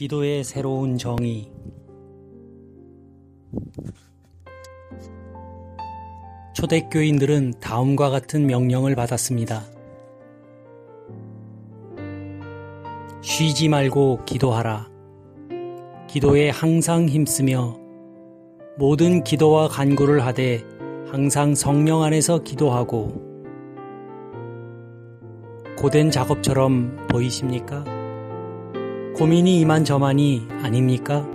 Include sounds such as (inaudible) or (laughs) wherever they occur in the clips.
기도의 새로운 정의 초대교인들은 다음과 같은 명령을 받았습니다. 쉬지 말고 기도하라. 기도에 항상 힘쓰며 모든 기도와 간구를 하되 항상 성령 안에서 기도하고 고된 작업처럼 보이십니까? 고민이 이만저만이 아닙니까?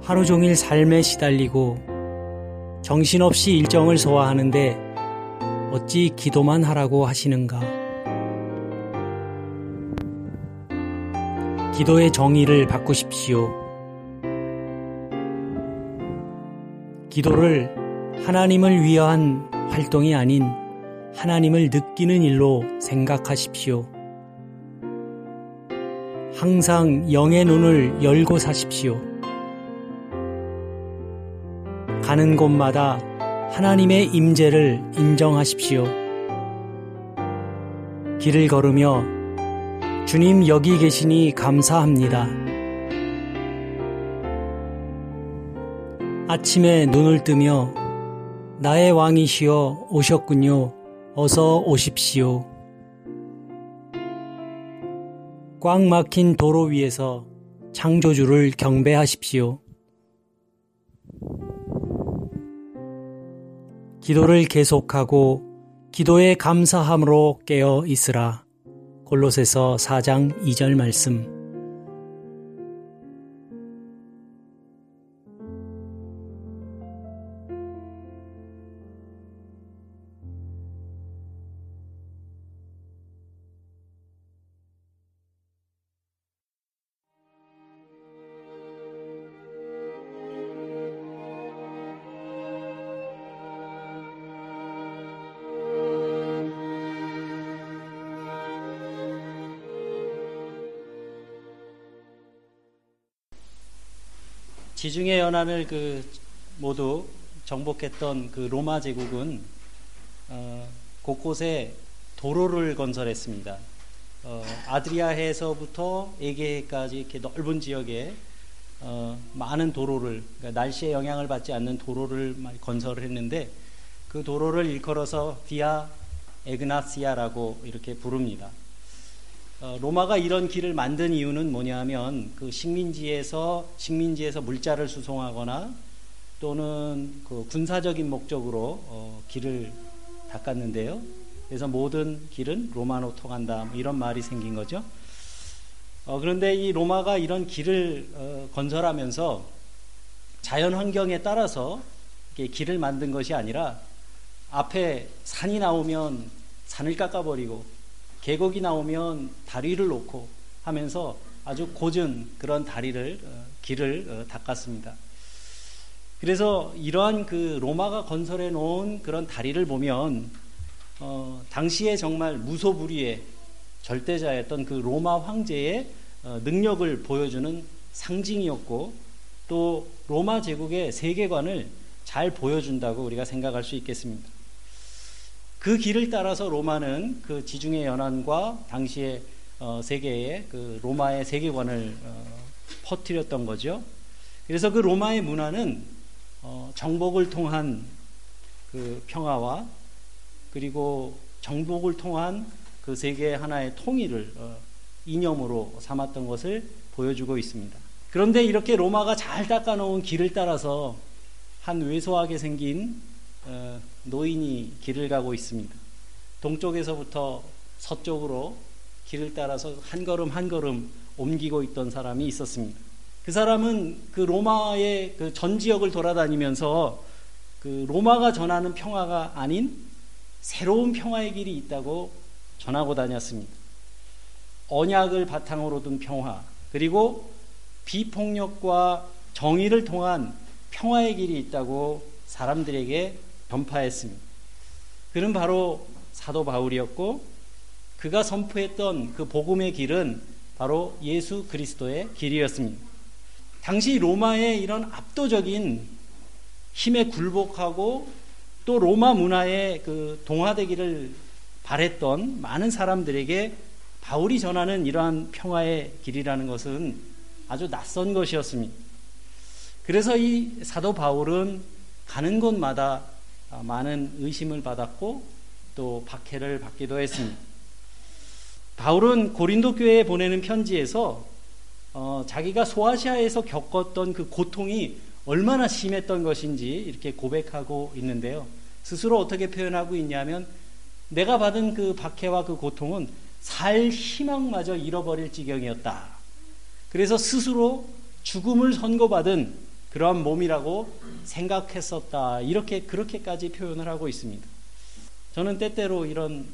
하루 종일 삶에 시달리고 정신없이 일정을 소화하는데 어찌 기도만 하라고 하시는가? 기도의 정의를 바꾸십시오. 기도를 하나님을 위한 활동이 아닌 하나님을 느끼는 일로 생각하십시오. 항상 영의 눈을 열고 사십시오. 가는 곳마다 하나님의 임재를 인정하십시오. 길을 걸으며 주님 여기 계시니 감사합니다. 아침에 눈을 뜨며 나의 왕이시여 오셨군요. 어서 오십시오. 꽉 막힌 도로 위에서 창조주를 경배하십시오. 기도를 계속하고 기도에 감사함으로 깨어 있으라. 골로새서 4장 2절 말씀. 지중해 연안을 그 모두 정복했던 그 로마 제국은 어, 곳곳에 도로를 건설했습니다. 어, 아드리아해에서부터 에게해까지 이렇게 넓은 지역에 어, 많은 도로를 그러니까 날씨에 영향을 받지 않는 도로를 건설을 했는데 그 도로를 일컬어서 비아 에그나시아라고 이렇게 부릅니다. 어, 로마가 이런 길을 만든 이유는 뭐냐면 그 식민지에서 식민지에서 물자를 수송하거나 또는 그 군사적인 목적으로 어, 길을 닦았는데요. 그래서 모든 길은 로마로 통한다 뭐 이런 말이 생긴 거죠. 어, 그런데 이 로마가 이런 길을 어, 건설하면서 자연 환경에 따라서 길을 만든 것이 아니라 앞에 산이 나오면 산을 깎아버리고 계곡이 나오면 다리를 놓고 하면서 아주 고전 그런 다리를 어, 길을 어, 닦았습니다. 그래서 이러한 그 로마가 건설해 놓은 그런 다리를 보면 어, 당시에 정말 무소불위의 절대자였던 그 로마 황제의 어, 능력을 보여주는 상징이었고 또 로마 제국의 세계관을 잘 보여준다고 우리가 생각할 수 있겠습니다. 그 길을 따라서 로마는 그 지중해 연안과 당시의 어, 세계의 그 로마의 세계관을 어, 퍼뜨렸던 거죠. 그래서 그 로마의 문화는 어, 정복을 통한 그 평화와 그리고 정복을 통한 그 세계 하나의 통일을 어, 이념으로 삼았던 것을 보여주고 있습니다. 그런데 이렇게 로마가 잘 닦아놓은 길을 따라서 한 왜소하게 생긴 어, 노인이 길을 가고 있습니다. 동쪽에서부터 서쪽으로 길을 따라서 한 걸음 한 걸음 옮기고 있던 사람이 있었습니다. 그 사람은 그 로마의 그 전 지역을 돌아다니면서 그 로마가 전하는 평화가 아닌 새로운 평화의 길이 있다고 전하고 다녔습니다. 언약을 바탕으로 둔 평화, 그리고 비폭력과 정의를 통한 평화의 길이 있다고 사람들에게 전파했습니다. 그는 바로 사도 바울이었고 그가 선포했던 그 복음의 길은 바로 예수 그리스도의 길이었습니다. 당시 로마의 이런 압도적인 힘에 굴복하고 또 로마 문화에 그 동화되기를 바랬던 많은 사람들에게 바울이 전하는 이러한 평화의 길이라는 것은 아주 낯선 것이었습니다. 그래서 이 사도 바울은 가는 곳마다 많은 의심을 받았고 또 박해를 받기도 했습니다. 바울은 고린도 교회에 보내는 편지에서 어, 자기가 소아시아에서 겪었던 그 고통이 얼마나 심했던 것인지 이렇게 고백하고 있는데요. 스스로 어떻게 표현하고 있냐면 내가 받은 그 박해와 그 고통은 살 희망마저 잃어버릴 지경이었다. 그래서 스스로 죽음을 선고받은 그러한 몸이라고 생각했었다. 이렇게 그렇게까지 표현을 하고 있습니다. 저는 때때로 이런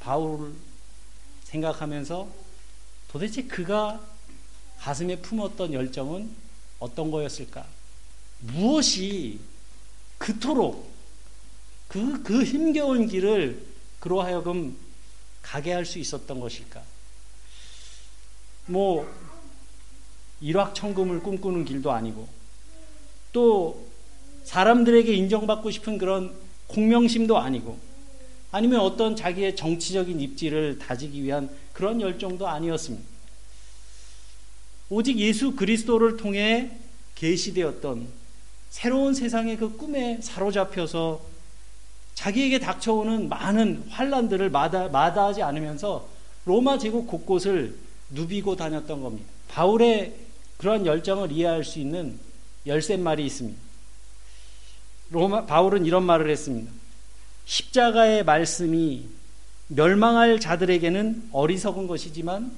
바울 생각하면서 도대체 그가 가슴에 품었던 열정은 어떤 거였을까? 무엇이 그토록 그, 그 힘겨운 길을 그로 하여금 가게 할 수 있었던 것일까? 뭐, 일확천금을 꿈꾸는 길도 아니고, 또 사람들에게 인정받고 싶은 그런 공명심도 아니고, 아니면 어떤 자기의 정치적인 입지를 다지기 위한 그런 열정도 아니었습니다. 오직 예수 그리스도를 통해 계시되었던 새로운 세상의 그 꿈에 사로잡혀서 자기에게 닥쳐오는 많은 환란들을 마다, 마다하지 않으면서 로마 제국 곳곳을 누비고 다녔던 겁니다. 바울의 그러한 열정을 이해할 수 있는 열쇠 말이 있습니다. 로마, 바울은 이런 말을 했습니다. 십자가의 말씀이 멸망할 자들에게는 어리석은 것이지만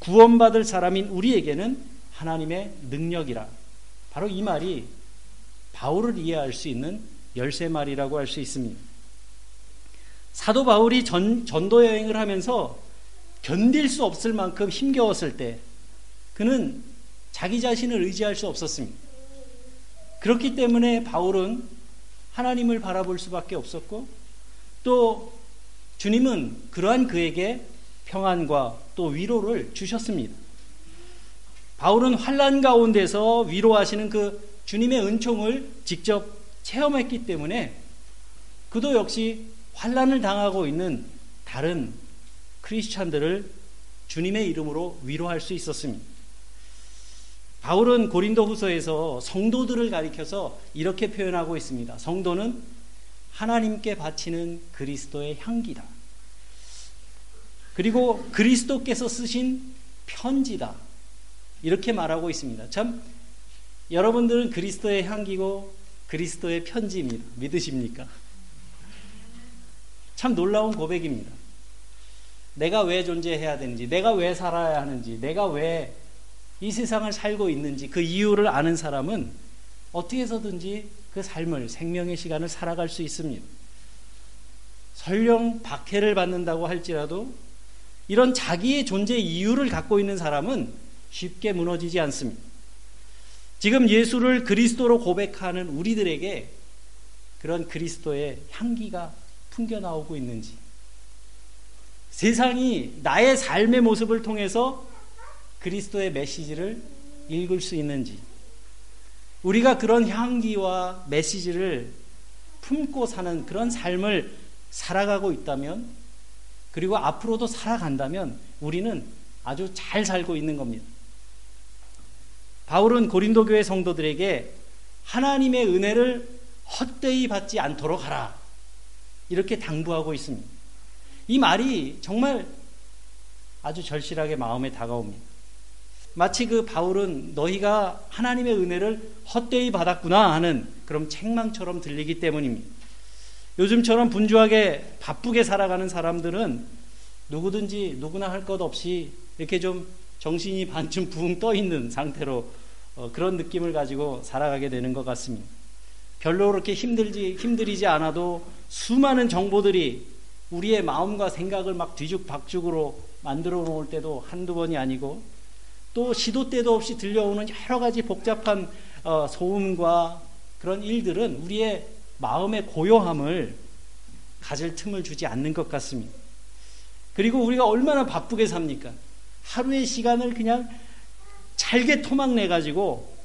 구원받을 사람인 우리에게는 하나님의 능력이라. 바로 이 말이 바울을 이해할 수 있는 열쇠 말이라고 할 수 있습니다. 사도 바울이 전, 전도 여행을 하면서 견딜 수 없을 만큼 힘겨웠을 때 그는 자기 자신을 의지할 수 없었습니다. 그렇기 때문에 바울은 하나님을 바라볼 수밖에 없었고 또 주님은 그러한 그에게 평안과 또 위로를 주셨습니다. 바울은 환란 가운데서 위로하시는 그 주님의 은총을 직접 체험했기 때문에 그도 역시 환란을 당하고 있는 다른 크리스찬들을 주님의 이름으로 위로할 수 있었습니다. 바울은 고린도 후서에서 성도들을 가리켜서 이렇게 표현하고 있습니다. 성도는 하나님께 바치는 그리스도의 향기다. 그리고 그리스도께서 쓰신 편지다. 이렇게 말하고 있습니다. 참, 여러분들은 그리스도의 향기고 그리스도의 편지입니다. 믿으십니까? 참 놀라운 고백입니다. 내가 왜 존재해야 되는지, 내가 왜 살아야 하는지, 내가 왜 이 세상을 살고 있는지 그 이유를 아는 사람은 어떻게 해서든지 그 삶을 생명의 시간을 살아갈 수 있습니다. 설령 박해를 받는다고 할지라도 이런 자기의 존재 이유를 갖고 있는 사람은 쉽게 무너지지 않습니다. 지금 예수를 그리스도로 고백하는 우리들에게 그런 그리스도의 향기가 풍겨 나오고 있는지 세상이 나의 삶의 모습을 통해서 그리스도의 메시지를 읽을 수 있는지, 우리가 그런 향기와 메시지를 품고 사는 그런 삶을 살아가고 있다면, 그리고 앞으로도 살아간다면 우리는 아주 잘 살고 있는 겁니다. 바울은 고린도 교회 성도들에게 하나님의 은혜를 헛되이 받지 않도록 하라. 이렇게 당부하고 있습니다. 이 말이 정말 아주 절실하게 마음에 다가옵니다. 마치 그 바울은 너희가 하나님의 은혜를 헛되이 받았구나 하는 그런 책망처럼 들리기 때문입니다. 요즘처럼 분주하게 바쁘게 살아가는 사람들은 누구든지 누구나 할 것 없이 이렇게 좀 정신이 반쯤 붕 떠 있는 상태로 어, 그런 느낌을 가지고 살아가게 되는 것 같습니다. 별로 그렇게 힘들지 힘들이지 않아도 수많은 정보들이 우리의 마음과 생각을 막 뒤죽박죽으로 만들어 놓을 때도 한두 번이 아니고 또 시도 때도 없이 들려오는 여러 가지 복잡한 어, 소음과 그런 일들은 우리의 마음의 고요함을 가질 틈을 주지 않는 것 같습니다. 그리고 우리가 얼마나 바쁘게 삽니까? 하루의 시간을 그냥 잘게 토막내 가지고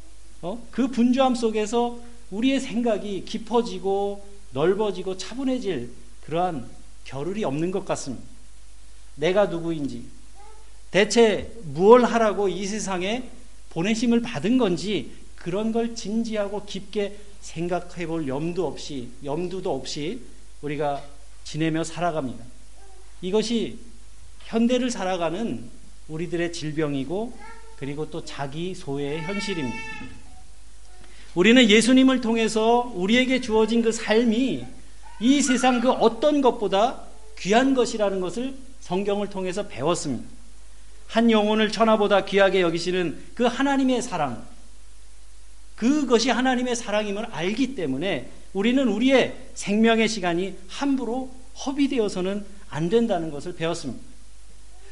어? 그 분주함 속에서 우리의 생각이 깊어지고 넓어지고 차분해질 그러한 겨를이 없는 것 같습니다. 내가 누구인지, 대체 무엇 하라고 이 세상에 보내심을 받은 건지 그런 걸 진지하고 깊게 생각해 볼 염두 없이, 염두도 없이 우리가 지내며 살아갑니다. 이것이 현대를 살아가는 우리들의 질병이고 그리고 또 자기 소외의 현실입니다. 우리는 예수님을 통해서 우리에게 주어진 그 삶이 이 세상 그 어떤 것보다 귀한 것이라는 것을 성경을 통해서 배웠습니다. 한 영혼을 천하보다 귀하게 여기시는 그 하나님의 사랑, 그것이 하나님의 사랑임을 알기 때문에 우리는 우리의 생명의 시간이 함부로 허비되어서는 안 된다는 것을 배웠습니다.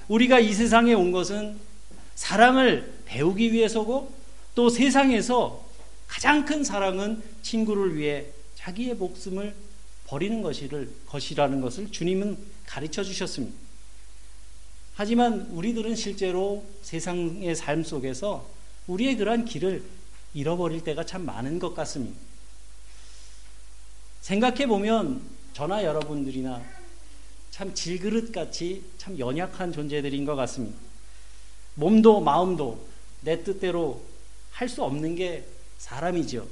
우리가 이 세상에 온 것은 사랑을 배우기 위해서고 또 세상에서 가장 큰 사랑은 친구를 위해 자기의 목숨을 버리는 것이를, 것이라는 것을 주님은 가르쳐 주셨습니다. 하지만 우리들은 실제로 세상의 삶 속에서 우리의 그러한 길을 잃어버릴 때가 참 많은 것 같습니다. 생각해 보면 저나 여러분들이나 참 질그릇 같이 참 연약한 존재들인 것 같습니다. 몸도 마음도 내 뜻대로 할 수 없는 게 사람이죠.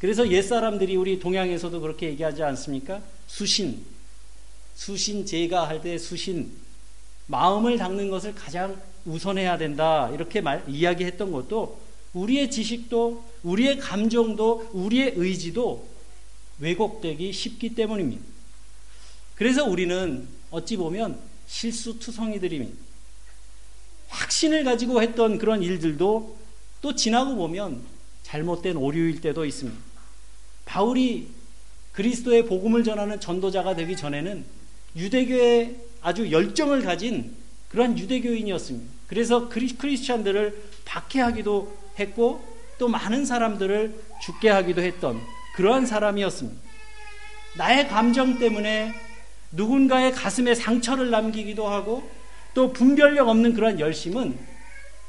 그래서 옛 사람들이 우리 동양에서도 그렇게 얘기하지 않습니까? 수신. 수신 제가 할 때 수신. 마음을 닦는 것을 가장 우선해야 된다. 이렇게 말, 이야기했던 것도 우리의 지식도 우리의 감정도 우리의 의지도 왜곡되기 쉽기 때문입니다. 그래서 우리는 어찌 보면 실수투성이들입니다. 확신을 가지고 했던 그런 일들도 또 지나고 보면 잘못된 오류일 때도 있습니다. 바울이 그리스도의 복음을 전하는 전도자가 되기 전에는 유대교에 아주 열정을 가진 그러한 유대교인이었습니다. 그래서 크리스찬들을 박해하기도 했고 또 많은 사람들을 죽게 하기도 했던 그러한 사람이었습니다. 나의 감정 때문에 누군가의 가슴에 상처를 남기기도 하고 또 분별력 없는 그러한 열심은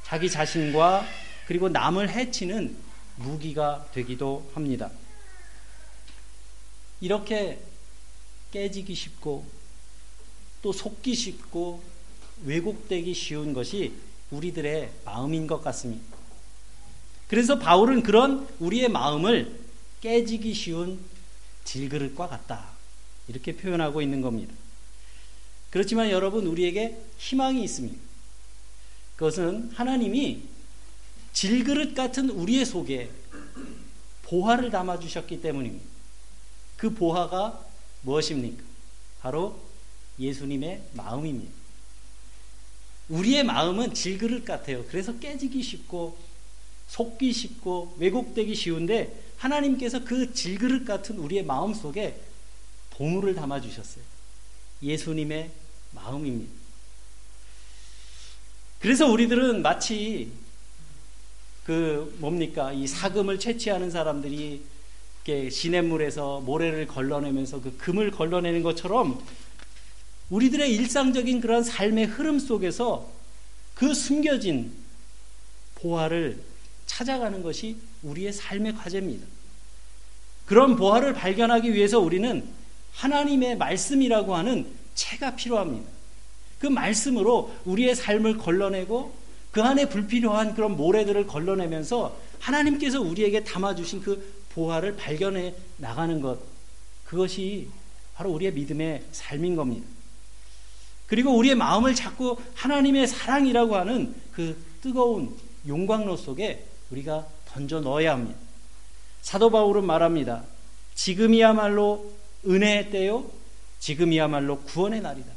자기 자신과 그리고 남을 해치는 무기가 되기도 합니다. 이렇게 깨지기 쉽고 또 속기 쉽고 왜곡되기 쉬운 것이 우리들의 마음인 것 같습니다. 그래서 바울은 그런 우리의 마음을 깨지기 쉬운 질그릇과 같다. 이렇게 표현하고 있는 겁니다. 그렇지만 여러분, 우리에게 희망이 있습니다. 그것은 하나님이 질그릇 같은 우리의 속에 보화를 담아주셨기 때문입니다. 그 보화가 무엇입니까? 바로 예수님의 마음입니다. 우리의 마음은 질그릇 같아요. 그래서 깨지기 쉽고 속기 쉽고 왜곡되기 쉬운데 하나님께서 그 질그릇 같은 우리의 마음 속에 보물을 담아 주셨어요. 예수님의 마음입니다. 그래서 우리들은 마치 그 뭡니까 이 사금을 채취하는 사람들이 이렇게 시냇물에서 모래를 걸러내면서 그 금을 걸러내는 것처럼 우리들의 일상적인 그런 삶의 흐름 속에서 그 숨겨진 보화를 찾아가는 것이 우리의 삶의 과제입니다. 그런 보화를 발견하기 위해서 우리는 하나님의 말씀이라고 하는 채가 필요합니다. 그 말씀으로 우리의 삶을 걸러내고 그 안에 불필요한 그런 모래들을 걸러내면서 하나님께서 우리에게 담아주신 그 보화를 발견해 나가는 것, 그것이 바로 우리의 믿음의 삶인 겁니다. 그리고 우리의 마음을 자꾸 하나님의 사랑이라고 하는 그 뜨거운 용광로 속에 우리가 던져 넣어야 합니다. 사도 바울은 말합니다. 지금이야말로 은혜의 때요. 지금이야말로 구원의 날이다.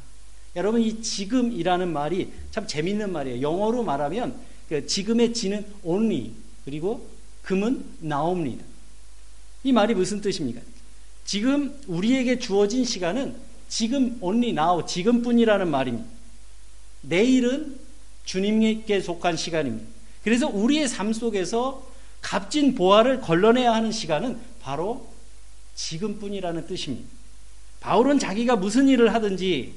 여러분 이 지금이라는 말이 참 재밌는 말이에요. 영어로 말하면 그 지금의 지는 only 그리고 금은 now입니다. 이 말이 무슨 뜻입니까? 지금 우리에게 주어진 시간은 지금 only now 지금뿐이라는 말입니다. 내일은 주님께 속한 시간입니다. 그래서 우리의 삶 속에서 값진 보화를 걸러내야 하는 시간은 바로 지금뿐이라는 뜻입니다. 바울은 자기가 무슨 일을 하든지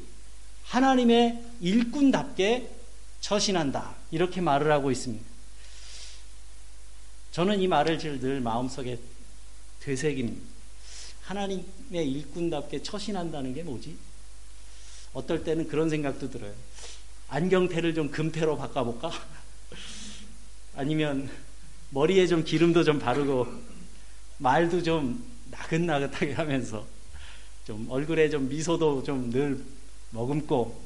하나님의 일꾼답게 처신한다. 이렇게 말을 하고 있습니다. 저는 이 말을 늘 마음속에 되새깁니다. 하나님 의 일꾼답게 처신한다는 게 뭐지? 어떨 때는 그런 생각도 들어요. 안경테를 좀 금테로 바꿔볼까? (laughs) 아니면 머리에 좀 기름도 좀 바르고 말도 좀 나긋나긋하게 하면서 좀 얼굴에 좀 미소도 좀 늘 머금고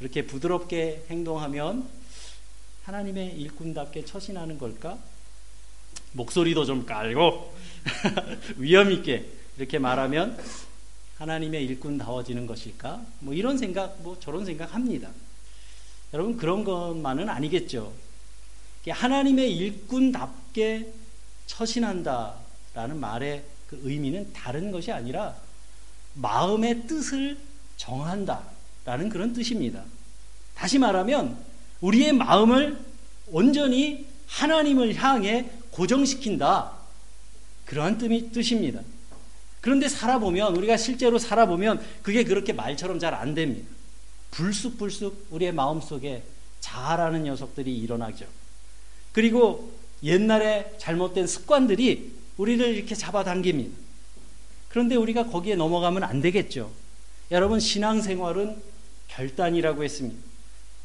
이렇게 부드럽게 행동하면 하나님의 일꾼답게 처신하는 걸까? 목소리도 좀 깔고 (laughs) 위험 있게 이렇게 말하면 하나님의 일꾼다워지는 것일까? 뭐 이런 생각, 뭐 저런 생각 합니다. 여러분 그런 것만은 아니겠죠. 하나님의 일꾼답게 처신한다라는 말의 그 의미는 다른 것이 아니라 마음의 뜻을 정한다라는 그런 뜻입니다. 다시 말하면 우리의 마음을 온전히 하나님을 향해 고정시킨다. 그러한 뜻입니다. 그런데 살아보면, 우리가 실제로 살아보면 그게 그렇게 말처럼 잘 안 됩니다. 불쑥불쑥 우리의 마음 속에 자아라는 녀석들이 일어나죠. 그리고 옛날에 잘못된 습관들이 우리를 이렇게 잡아당깁니다. 그런데 우리가 거기에 넘어가면 안 되겠죠. 여러분, 신앙생활은 결단이라고 했습니다.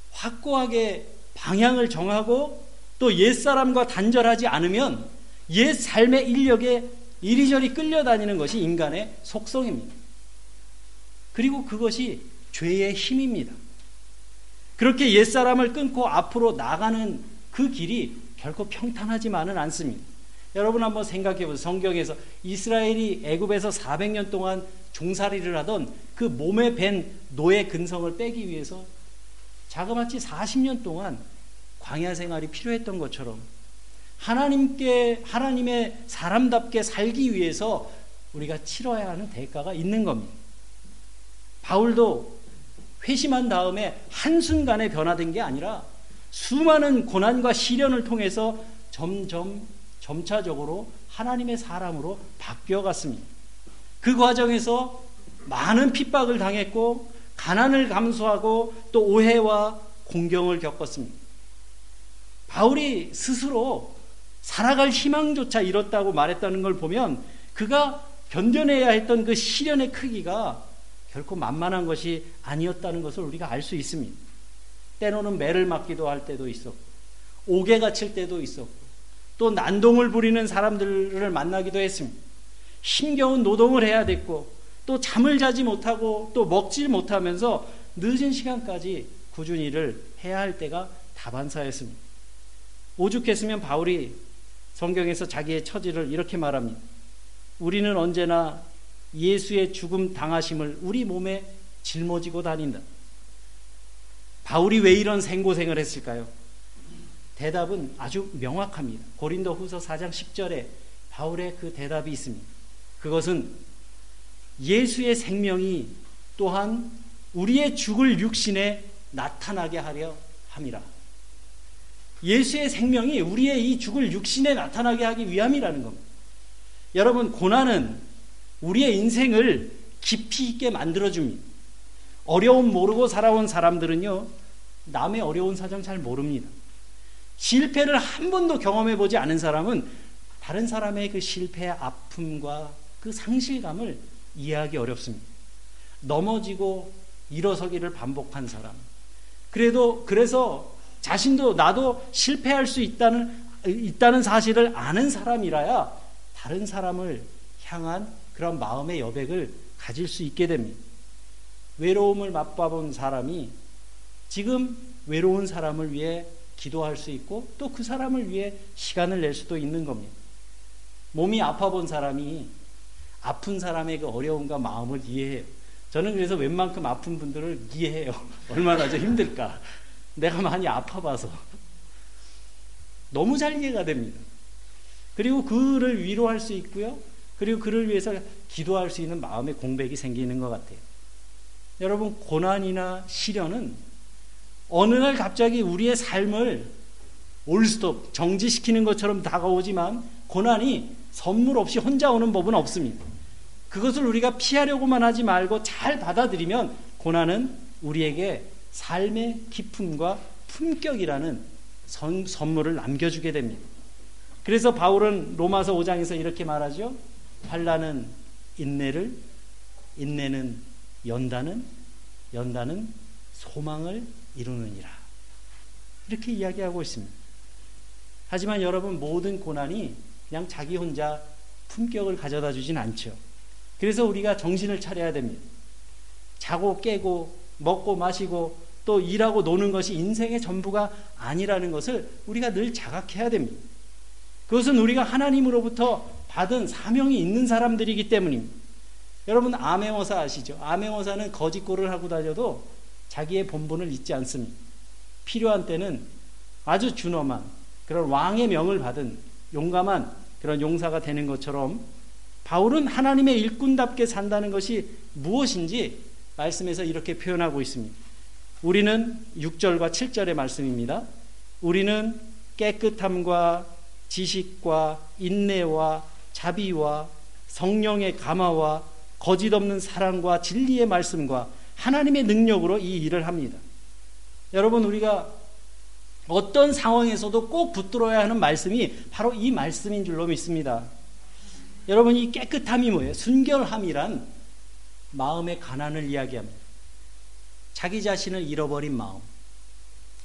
확고하게 방향을 정하고 또 옛사람과 단절하지 않으면 옛 삶의 인력에 이리저리 끌려다니는 것이 인간의 속성입니다. 그리고 그것이 죄의 힘입니다. 그렇게 옛사람을 끊고 앞으로 나가는 그 길이 결코 평탄하지만은 않습니다. 여러분 한번 생각해 보세요. 성경에서 이스라엘이 애굽에서 400년 동안 종살이를 하던 그 몸에 밴 노예 근성을 빼기 위해서 자그마치 40년 동안 광야 생활이 필요했던 것처럼 하나님께 하나님의 사람답게 살기 위해서 우리가 치러야 하는 대가가 있는 겁니다. 바울도 회심한 다음에 한순간에 변화된 게 아니라 수많은 고난과 시련을 통해서 점점 점차적으로 하나님의 사람으로 바뀌어 갔습니다. 그 과정에서 많은 핍박을 당했고 가난을 감수하고 또 오해와 공경을 겪었습니다. 바울이 스스로 살아갈 희망조차 잃었다고 말했다는 걸 보면 그가 견뎌내야 했던 그 시련의 크기가 결코 만만한 것이 아니었다는 것을 우리가 알 수 있습니다. 때로는 매를 맞기도 할 때도 있었고, 옥에가 칠 때도 있었고, 또 난동을 부리는 사람들을 만나기도 했습니다. 힘겨운 노동을 해야 됐고, 또 잠을 자지 못하고, 또 먹지 못하면서 늦은 시간까지 꾸준히 일을 해야 할 때가 다반사였습니다. 오죽했으면 바울이 성경에서 자기의 처지를 이렇게 말합니다. 우리는 언제나 예수의 죽음 당하심을 우리 몸에 짊어지고 다닌다. 바울이 왜 이런 생고생을 했을까요? 대답은 아주 명확합니다. 고린도 후서 4장 10절에 바울의 그 대답이 있습니다. 그것은 예수의 생명이 또한 우리의 죽을 육신에 나타나게 하려 함이라. 예수의 생명이 우리의 이 죽을 육신에 나타나게 하기 위함이라는 겁니다. 여러분, 고난은 우리의 인생을 깊이 있게 만들어줍니다. 어려움 모르고 살아온 사람들은요, 남의 어려운 사정 잘 모릅니다. 실패를 한 번도 경험해 보지 않은 사람은 다른 사람의 그 실패의 아픔과 그 상실감을 이해하기 어렵습니다. 넘어지고 일어서기를 반복한 사람. 그래도, 그래서 자신도 나도 실패할 수 있다는, 있다는 사실을 아는 사람이라야 다른 사람을 향한 그런 마음의 여백을 가질 수 있게 됩니다. 외로움을 맛봐본 사람이 지금 외로운 사람을 위해 기도할 수 있고 또 그 사람을 위해 시간을 낼 수도 있는 겁니다. 몸이 아파 본 사람이 아픈 사람의 그 어려움과 마음을 이해해요. 저는 그래서 웬만큼 아픈 분들을 이해해요. (laughs) 얼마나 좀 힘들까. 내가 많이 아파봐서. 너무 잘 이해가 됩니다. 그리고 그를 위로할 수 있고요. 그리고 그를 위해서 기도할 수 있는 마음의 공백이 생기는 것 같아요. 여러분, 고난이나 시련은 어느 날 갑자기 우리의 삶을 올스톱, 정지시키는 것처럼 다가오지만 고난이 선물 없이 혼자 오는 법은 없습니다. 그것을 우리가 피하려고만 하지 말고 잘 받아들이면 고난은 우리에게 삶의 기쁨과 품격이라는 선, 선물을 남겨주게 됩니다. 그래서 바울은 로마서 5장에서 이렇게 말하죠. 환란은 인내를, 인내는 연단은, 연단은 소망을 이루느니라. 이렇게 이야기하고 있습니다. 하지만 여러분 모든 고난이 그냥 자기 혼자 품격을 가져다 주진 않죠. 그래서 우리가 정신을 차려야 됩니다. 자고 깨고 먹고 마시고 또 일하고 노는 것이 인생의 전부가 아니라는 것을 우리가 늘 자각해야 됩니다. 그것은 우리가 하나님으로부터 받은 사명이 있는 사람들이기 때문입니다. 여러분 암행어사 아시죠? 암행어사는 거짓골을 하고 다녀도 자기의 본분을 잊지 않습니다. 필요한 때는 아주 준엄한 그런 왕의 명을 받은 용감한 그런 용사가 되는 것처럼 바울은 하나님의 일꾼답게 산다는 것이 무엇인지 말씀에서 이렇게 표현하고 있습니다. 우리는 6절과 7절의 말씀입니다. 우리는 깨끗함과 지식과 인내와 자비와 성령의 감화와 거짓 없는 사랑과 진리의 말씀과 하나님의 능력으로 이 일을 합니다. 여러분 우리가 어떤 상황에서도 꼭 붙들어야 하는 말씀이 바로 이 말씀인 줄로 믿습니다. 여러분 이 깨끗함이 뭐예요? 순결함이란 마음의 가난을 이야기합니다. 자기 자신을 잃어버린 마음.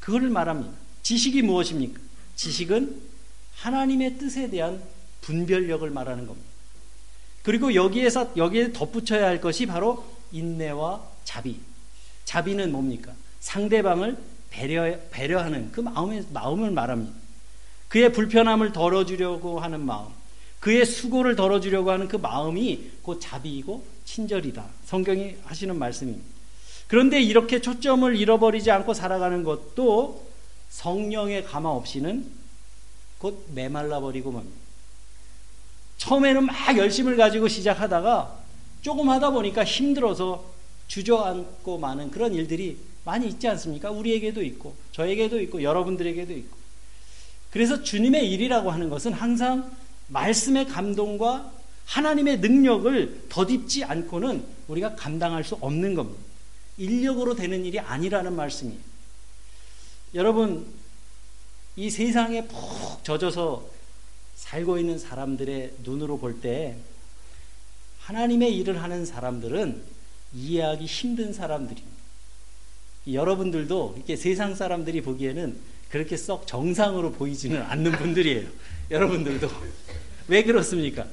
그걸 말합니다. 지식이 무엇입니까? 지식은 하나님의 뜻에 대한 분별력을 말하는 겁니다. 그리고 여기에서 여기에 덧붙여야 할 것이 바로 인내와 자비. 자비는 뭡니까? 상대방을 배려 배려하는 그 마음의 마음을 말합니다. 그의 불편함을 덜어주려고 하는 마음, 그의 수고를 덜어주려고 하는 그 마음이 곧 자비이고 친절이다. 성경이 하시는 말씀입니다. 그런데 이렇게 초점을 잃어버리지 않고 살아가는 것도 성령의 감화 없이는 곧 메말라 버리고 맙니다. 처음에는 막 열심을 가지고 시작하다가 조금 하다 보니까 힘들어서 주저앉고 마는 그런 일들이 많이 있지 않습니까? 우리에게도 있고, 저에게도 있고, 여러분들에게도 있고. 그래서 주님의 일이라고 하는 것은 항상 말씀의 감동과 하나님의 능력을 덧입지 않고는 우리가 감당할 수 없는 겁니다. 인력으로 되는 일이 아니라는 말씀이에요. 여러분, 이 세상에 푹 젖어서 살고 있는 사람들의 눈으로 볼 때 하나님의 일을 하는 사람들은 이해하기 힘든 사람들입니다. 여러분들도 이렇게 세상 사람들이 보기에는 그렇게 썩 정상으로 보이지는 않는 분들이에요. 여러분들도. 왜 그렇습니까?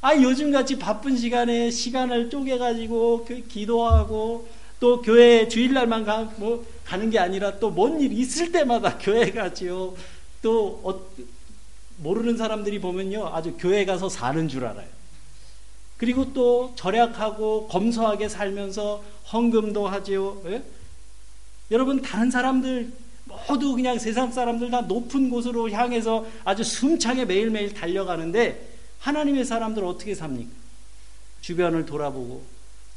아, 요즘같이 바쁜 시간에 시간을 쪼개가지고 기도하고 또 교회 주일날만 가, 뭐 가는 게 아니라 또 뭔 일 있을 때마다 (laughs) 교회 가지요. 또 어, 모르는 사람들이 보면요 아주 교회 가서 사는 줄 알아요. 그리고 또 절약하고 검소하게 살면서 헌금도 하지요. 예? 여러분 다른 사람들 모두 그냥 세상 사람들 다 높은 곳으로 향해서 아주 숨차게 매일매일 달려가는데 하나님의 사람들 어떻게 삽니까? 주변을 돌아보고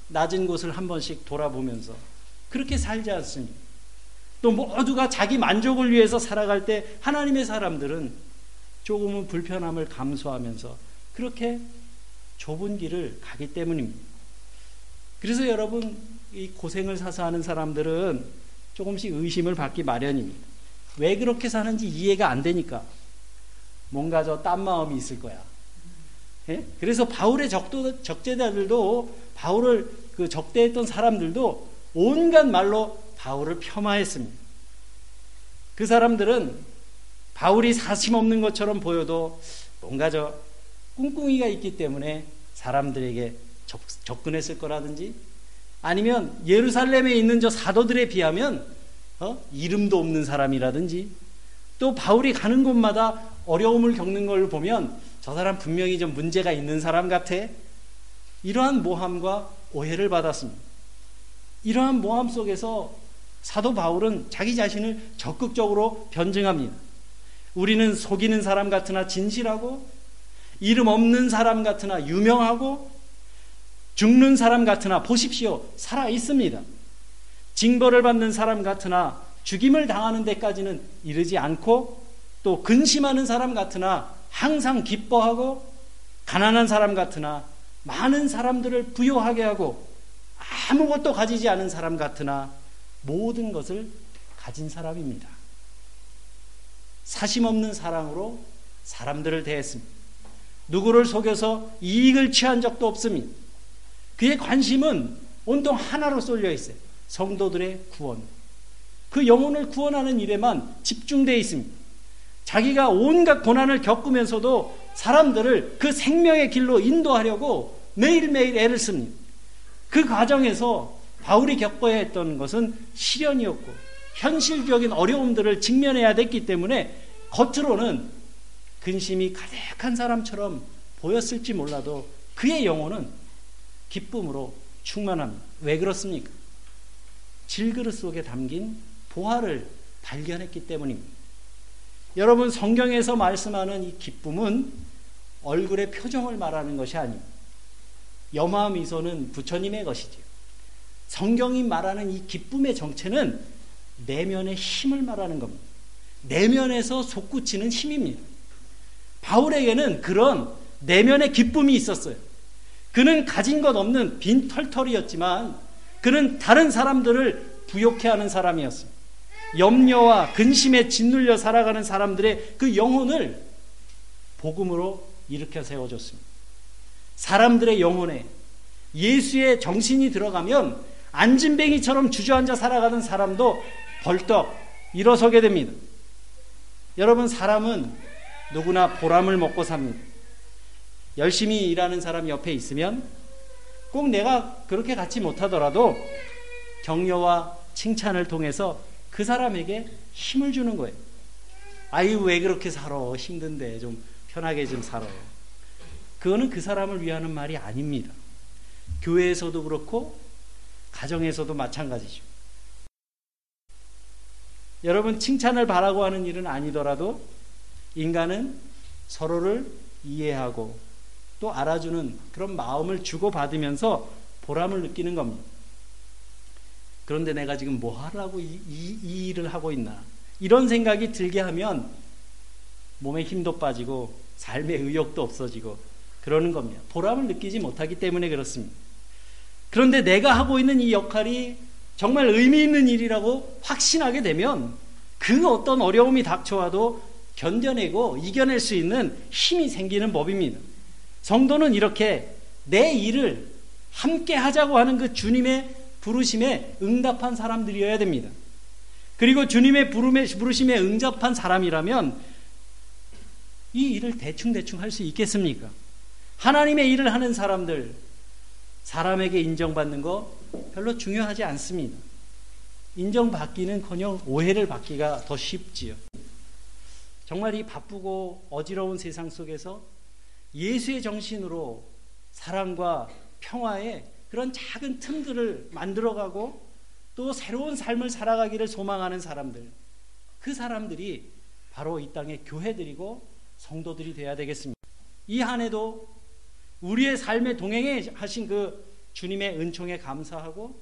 낮은 곳을 한 번씩 돌아보면서 그렇게 살지 않습니다. 또 모두가 자기 만족을 위해서 살아갈 때 하나님의 사람들은 조금은 불편함을 감수하면서 그렇게 좁은 길을 가기 때문입니다. 그래서 여러분 이 고생을 사서 하는 사람들은 조금씩 의심을 받기 마련입니다. 왜 그렇게 사는지 이해가 안 되니까 뭔가 저 딴 마음이 있을 거야. 예? 그래서 바울의 적도, 적재자들도 바울을 그 적대했던 사람들도 온갖 말로 바울을 폄하했습니다. 그 사람들은 바울이 사심 없는 것처럼 보여도 뭔가 저 꿍꿍이가 있기 때문에 사람들에게 접, 접근했을 거라든지 아니면 예루살렘에 있는 저 사도들에 비하면 어? 이름도 없는 사람이라든지 또 바울이 가는 곳마다 어려움을 겪는 걸 보면 저 사람 분명히 좀 문제가 있는 사람 같아. 이러한 모함과 오해를 받았습니다. 이러한 모함 속에서 사도 바울은 자기 자신을 적극적으로 변증합니다. 우리는 속이는 사람 같으나 진실하고 이름 없는 사람 같으나 유명하고 죽는 사람 같으나 보십시오. 살아 있습니다. 징벌을 받는 사람 같으나 죽임을 당하는 데까지는 이르지 않고 또 근심하는 사람 같으나 항상 기뻐하고 가난한 사람 같으나 많은 사람들을 부여하게 하고 아무것도 가지지 않은 사람 같으나 모든 것을 가진 사람입니다. 사심 없는 사랑으로 사람들을 대했습니다. 누구를 속여서 이익을 취한 적도 없습니다. 그의 관심은 온통 하나로 쏠려 있어요. 성도들의 구원. 그 영혼을 구원하는 일에만 집중되어 있습니다. 자기가 온갖 고난을 겪으면서도 사람들을 그 생명의 길로 인도하려고 매일매일 애를 씁니다. 그 과정에서 바울이 겪어야 했던 것은 시련이었고 현실적인 어려움들을 직면해야 됐기 때문에 겉으로는 근심이 가득한 사람처럼 보였을지 몰라도 그의 영혼은 기쁨으로 충만합니다. 왜 그렇습니까? 질그릇 속에 담긴 보화를 발견했기 때문입니다. 여러분 성경에서 말씀하는 이 기쁨은 얼굴의 표정을 말하는 것이 아닙니다. 염화 미소는 부처님의 것이지요. 성경이 말하는 이 기쁨의 정체는 내면의 힘을 말하는 겁니다. 내면에서 솟구치는 힘입니다. 바울에게는 그런 내면의 기쁨이 있었어요. 그는 가진 것 없는 빈 털털이었지만 그는 다른 사람들을 부욕해 하는 사람이었습니다. 염려와 근심에 짓눌려 살아가는 사람들의 그 영혼을 복음으로 일으켜 세워줬습니다. 사람들의 영혼에 예수의 정신이 들어가면 안진뱅이처럼 주저앉아 살아가는 사람도 벌떡 일어서게 됩니다. 여러분, 사람은 누구나 보람을 먹고 삽니다. 열심히 일하는 사람 옆에 있으면 꼭 내가 그렇게 갖지 못하더라도 격려와 칭찬을 통해서 그 사람에게 힘을 주는 거예요. 아유, 왜 그렇게 살아? 힘든데 좀 편하게 좀 살아요. 그거는 그 사람을 위하는 말이 아닙니다. 교회에서도 그렇고, 가정에서도 마찬가지죠. 여러분, 칭찬을 바라고 하는 일은 아니더라도 인간은 서로를 이해하고 또 알아주는 그런 마음을 주고받으면서 보람을 느끼는 겁니다. 그런데 내가 지금 뭐 하라고 이, 이, 이 일을 하고 있나. 이런 생각이 들게 하면 몸에 힘도 빠지고 삶의 의욕도 없어지고 그러는 겁니다. 보람을 느끼지 못하기 때문에 그렇습니다. 그런데 내가 하고 있는 이 역할이 정말 의미 있는 일이라고 확신하게 되면 그 어떤 어려움이 닥쳐와도 견뎌내고 이겨낼 수 있는 힘이 생기는 법입니다. 성도는 이렇게 내 일을 함께 하자고 하는 그 주님의 부르심에 응답한 사람들이어야 됩니다. 그리고 주님의 부르심에 응답한 사람이라면 이 일을 대충대충 할 수 있겠습니까? 하나님의 일을 하는 사람들, 사람에게 인정받는 거 별로 중요하지 않습니다. 인정받기는 커녕 오해를 받기가 더 쉽지요. 정말 이 바쁘고 어지러운 세상 속에서 예수의 정신으로 사랑과 평화의 그런 작은 틈들을 만들어가고 또 새로운 삶을 살아가기를 소망하는 사람들, 그 사람들이 바로 이 땅의 교회들이고 성도들이 되어야 되겠습니다. 이 한 해도 우리의 삶에 동행해 하신 그 주님의 은총에 감사하고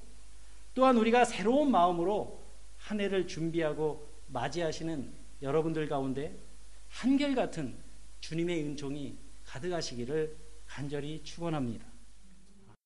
또한 우리가 새로운 마음으로 한 해를 준비하고 맞이하시는 여러분들 가운데 한결같은 주님의 은총이 가득하시기를 간절히 축원합니다.